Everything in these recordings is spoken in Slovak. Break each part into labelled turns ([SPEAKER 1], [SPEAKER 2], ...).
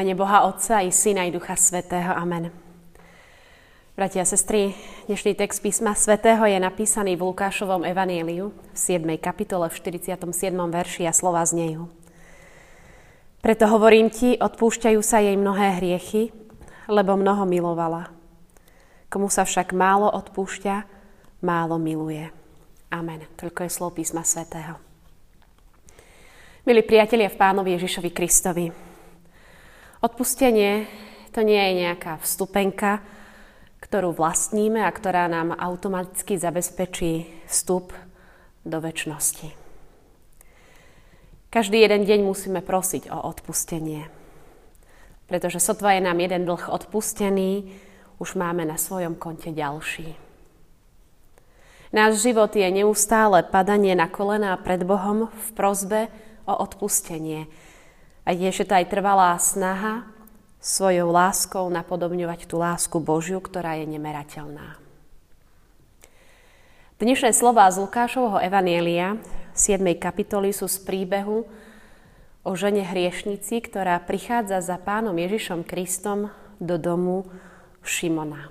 [SPEAKER 1] Mene Boha Otca i Syna i Ducha Svetého. Amen. Bratia a sestry, dnešný text písma Svetého je napísaný v Lukášovom evaníliu v 7. kapitole v 47. verši a slova znejú. Preto hovorím ti, odpúšťajú sa jej mnohé hriechy, lebo mnoho milovala. Komu sa však málo odpúšťa, málo miluje. Amen. Toľko je slov písma Svetého. Milí priatelia v Pánovi Ježišovi Kristovi, Odpustenie to nie je nejaká vstupenka, ktorú vlastníme a ktorá nám automaticky zabezpečí vstup do väčšnosti. Každý jeden deň musíme prosiť o odpustenie. Pretože sotva je nám jeden dlh odpustený, už máme na svojom konte ďalší. Náš život je neustále padanie na kolená pred Bohom v prozbe o odpustenie – a je, že to aj trvalá snaha svojou láskou napodobňovať tú lásku Božiu, ktorá je nemerateľná. Dnešné slova z Lukášovho Evanielia 7. kapitoly sú z príbehu o žene hriešnici, ktorá prichádza za pánom Ježišom Kristom do domu Šimona.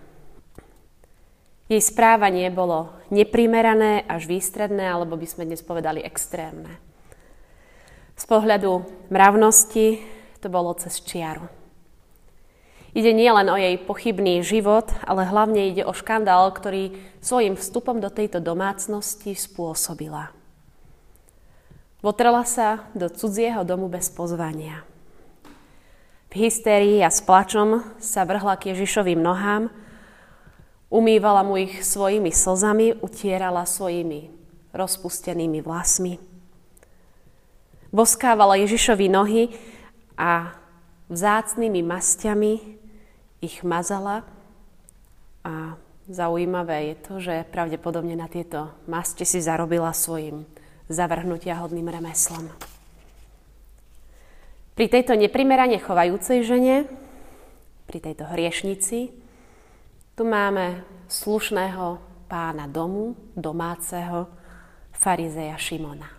[SPEAKER 1] Jej správanie bolo neprimerané až výstredné, alebo by sme dnes povedali extrémne. Z pohľadu mravnosti to bolo cez čiaru. Ide nielen o jej pochybný život, ale hlavne ide o škandál, ktorý svojim vstupom do tejto domácnosti spôsobila. Votrela sa do cudzieho domu bez pozvania. V hystérii a s plačom sa vrhla k Ježišovým nohám, umývala mu ich svojimi slzami, utierala svojimi rozpustenými vlasmi boskávala Ježišovi nohy a vzácnými masťami ich mazala. A zaujímavé je to, že pravdepodobne na tieto masti si zarobila svojim zavrhnutia hodným remeslom. Pri tejto neprimerane chovajúcej žene, pri tejto hriešnici, tu máme slušného pána domu, domáceho, farizeja Šimona.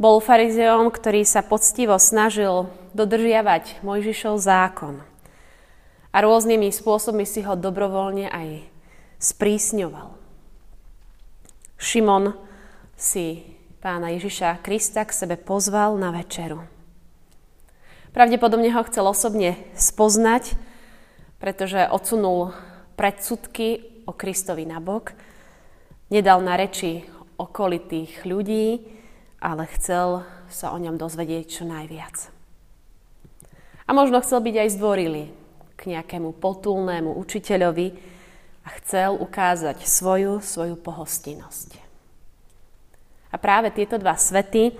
[SPEAKER 1] Bol farizeom, ktorý sa poctivo snažil dodržiavať Mojžišov zákon. A rôznymi spôsobmi si ho dobrovoľne aj sprísňoval. Šimon si pána Ježiša Krista k sebe pozval na večeru. Pravdepodobne ho chcel osobne spoznať, pretože odsunul predsudky o Kristovi nabok, nedal na reči okolitých ľudí, ale chcel sa o ňom dozvedieť čo najviac. A možno chcel byť aj zdvorilý k nejakému potulnému učiteľovi a chcel ukázať svoju, svoju pohostinnosť. A práve tieto dva svety,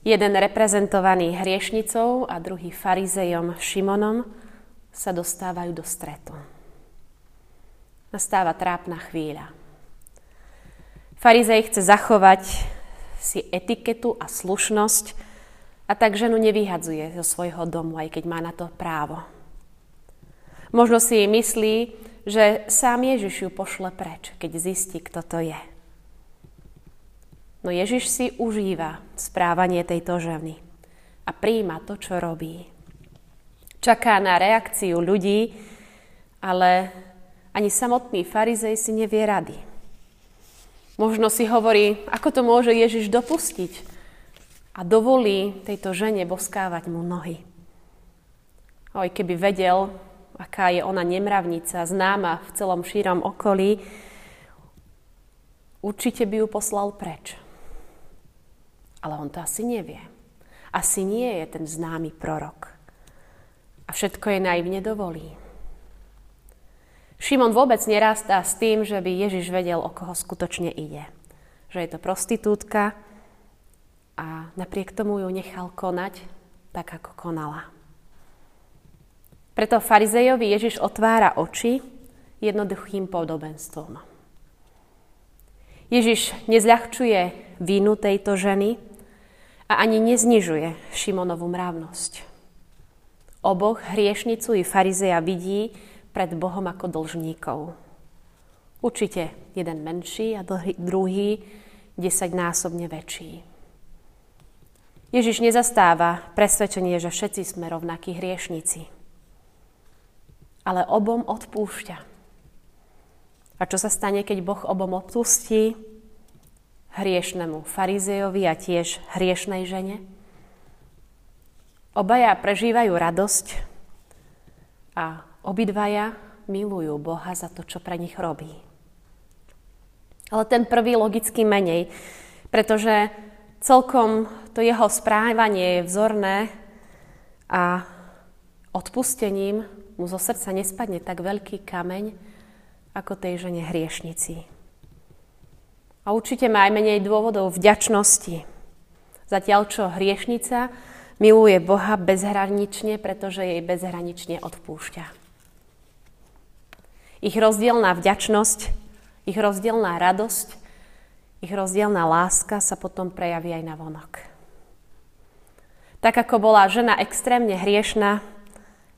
[SPEAKER 1] jeden reprezentovaný hriešnicou a druhý farizejom Šimonom, sa dostávajú do stretu. Nastáva trápna chvíľa. Farizej chce zachovať si etiketu a slušnosť a tak ženu nevyhadzuje zo svojho domu, aj keď má na to právo. Možno si myslí, že sám Ježiš ju pošle preč, keď zistí, kto to je. No Ježiš si užíva správanie tejto ženy a príjma to, čo robí. Čaká na reakciu ľudí, ale ani samotný farizej si nevie rady. Možno si hovorí, ako to môže Ježiš dopustiť a dovolí tejto žene boskávať mu nohy. Oj, keby vedel, aká je ona nemravnica, známa v celom šírom okolí, určite by ju poslal preč. Ale on to asi nevie. Asi nie je ten známy prorok. A všetko je naivne dovolí. Šimon vôbec nerastá s tým, že by Ježiš vedel, o koho skutočne ide. Že je to prostitútka a napriek tomu ju nechal konať tak, ako konala. Preto farizejovi Ježiš otvára oči jednoduchým podobenstvom. Ježiš nezľahčuje vínu tejto ženy a ani neznižuje Šimonovú mravnosť. Oboch hriešnicu i farizeja vidí pred Bohom ako dlžníkov. Určite jeden menší a druhý desaťnásobne väčší. Ježiš nezastáva presvedčenie, že všetci sme rovnakí hriešnici. Ale obom odpúšťa. A čo sa stane, keď Boh obom odpustí? Hriešnemu farizejovi a tiež hriešnej žene? Obaja prežívajú radosť a obidvaja milujú Boha za to, čo pre nich robí. Ale ten prvý logicky menej, pretože celkom to jeho správanie je vzorné a odpustením mu zo srdca nespadne tak veľký kameň, ako tej žene hriešnici. A určite má aj menej dôvodov vďačnosti. Zatiaľ, čo hriešnica miluje Boha bezhranične, pretože jej bezhranične odpúšťa. Ich rozdielná vďačnosť, ich rozdielná radosť ich rozdielna láska sa potom prejaví aj na vonok. Tak ako bola žena extrémne hriešna,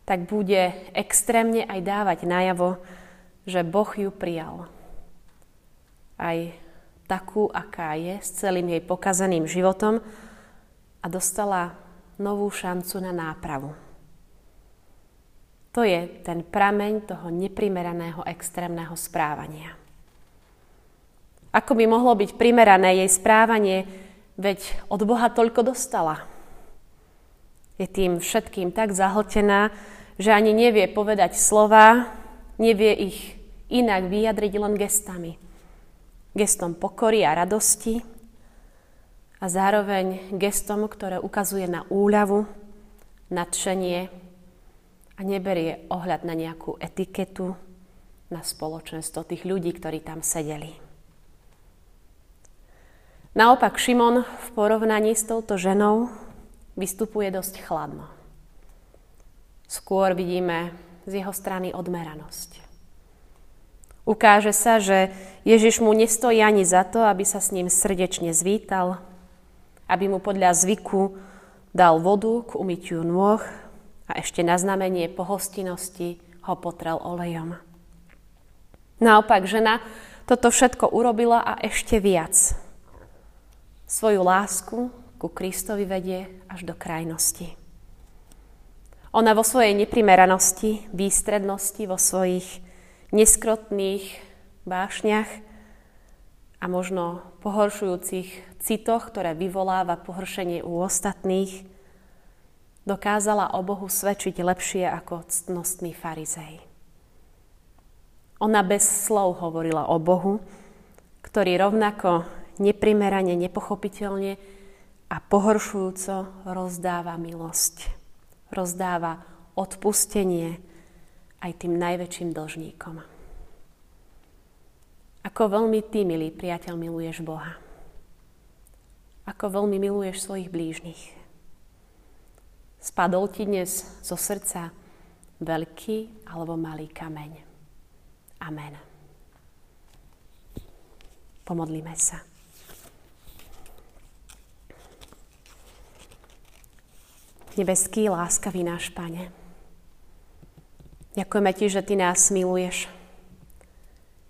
[SPEAKER 1] tak bude extrémne aj dávať najavo, že Boh ju prijal. Aj takú, aká je, s celým jej pokazaným životom a dostala novú šancu na nápravu. To je ten prameň toho neprimeraného extrémneho správania. Ako by mohlo byť primerané jej správanie, veď od Boha toľko dostala. Je tým všetkým tak zahltená, že ani nevie povedať slova, nevie ich inak vyjadriť len gestami. Gestom pokory a radosti a zároveň gestom, ktoré ukazuje na úľavu, nadšenie a neberie ohľad na nejakú etiketu, na spoločenstvo tých ľudí, ktorí tam sedeli. Naopak Šimon v porovnaní s touto ženou vystupuje dosť chladno. Skôr vidíme z jeho strany odmeranosť. Ukáže sa, že Ježiš mu nestojí ani za to, aby sa s ním srdečne zvítal, aby mu podľa zvyku dal vodu k umytiu nôh a ešte na znamenie pohostinnosti ho potrel olejom. Naopak žena toto všetko urobila a ešte viac – svoju lásku ku Kristovi vedie až do krajnosti. Ona vo svojej neprimeranosti, výstrednosti, vo svojich neskrotných vášniach a možno pohoršujúcich citoch, ktoré vyvoláva pohoršenie u ostatných, dokázala o Bohu svedčiť lepšie ako ctnostný farizej. Ona bez slov hovorila o Bohu, ktorý rovnako neprimerane, nepochopiteľne a pohoršujúco rozdáva milosť. Rozdáva odpustenie aj tým najväčším dlžníkom. Ako veľmi ty, milý priateľ, miluješ Boha. Ako veľmi miluješ svojich blížnych. Spadol ti dnes zo srdca veľký alebo malý kameň. Amen. Pomodlíme sa. Nebeský, láskavý náš Pane. Ďakujeme Ti, že Ty nás miluješ.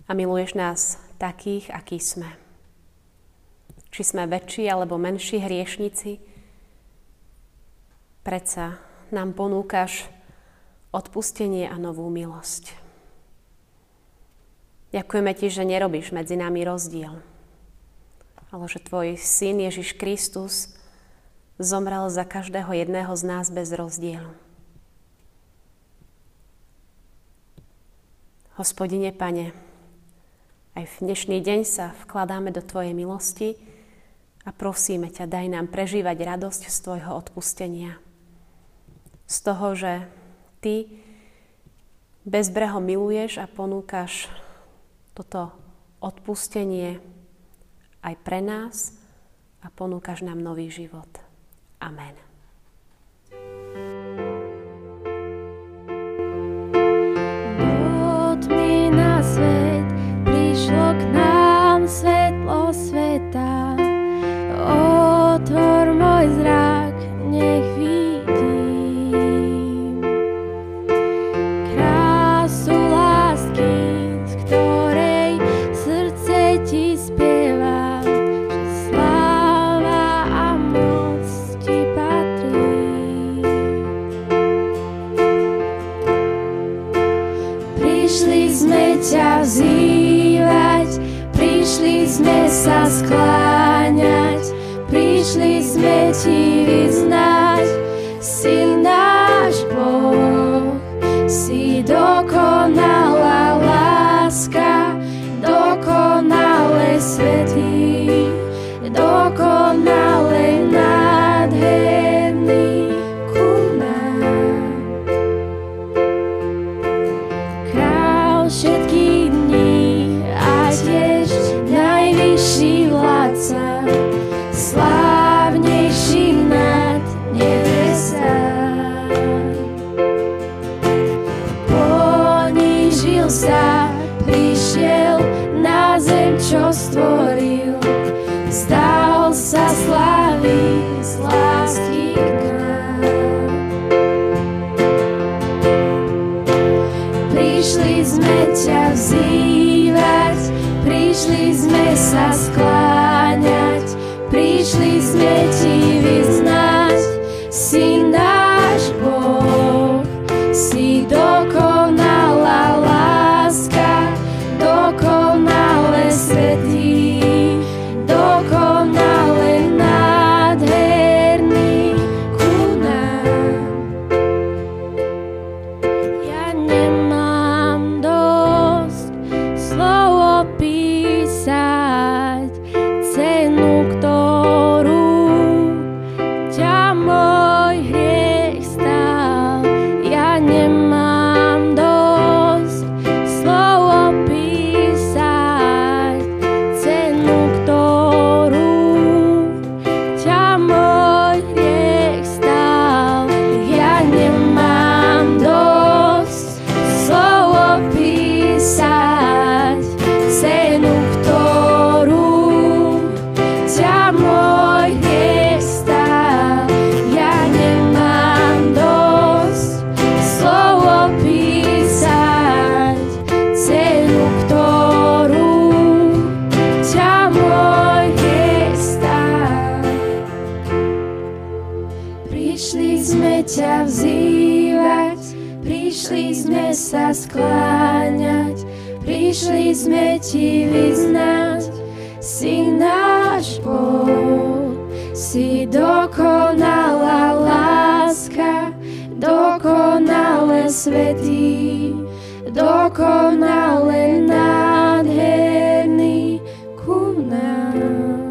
[SPEAKER 1] A miluješ nás takých, akí sme. Či sme väčší alebo menší hriešnici, predsa nám ponúkaš odpustenie a novú milosť. Ďakujeme Ti, že nerobíš medzi nami rozdiel, ale že Tvoj Syn Ježiš Kristus zomrel za každého jedného z nás bez rozdielu. Hospodine, Pane, aj v dnešný deň sa vkladáme do Tvojej milosti a prosíme ťa, daj nám prežívať radosť z Tvojho odpustenia. Z toho, že Ty bezbreho miluješ a ponúkaš toto odpustenie aj pre nás a ponúkaš nám nový život. Amen.
[SPEAKER 2] just what Prišli sme ťa vzývať, prišli sme sa skláňať, prišli sme ti vyznať, si náš Boh, si dokonalá láska, dokonale svetý, dokonale nádherný ku nám.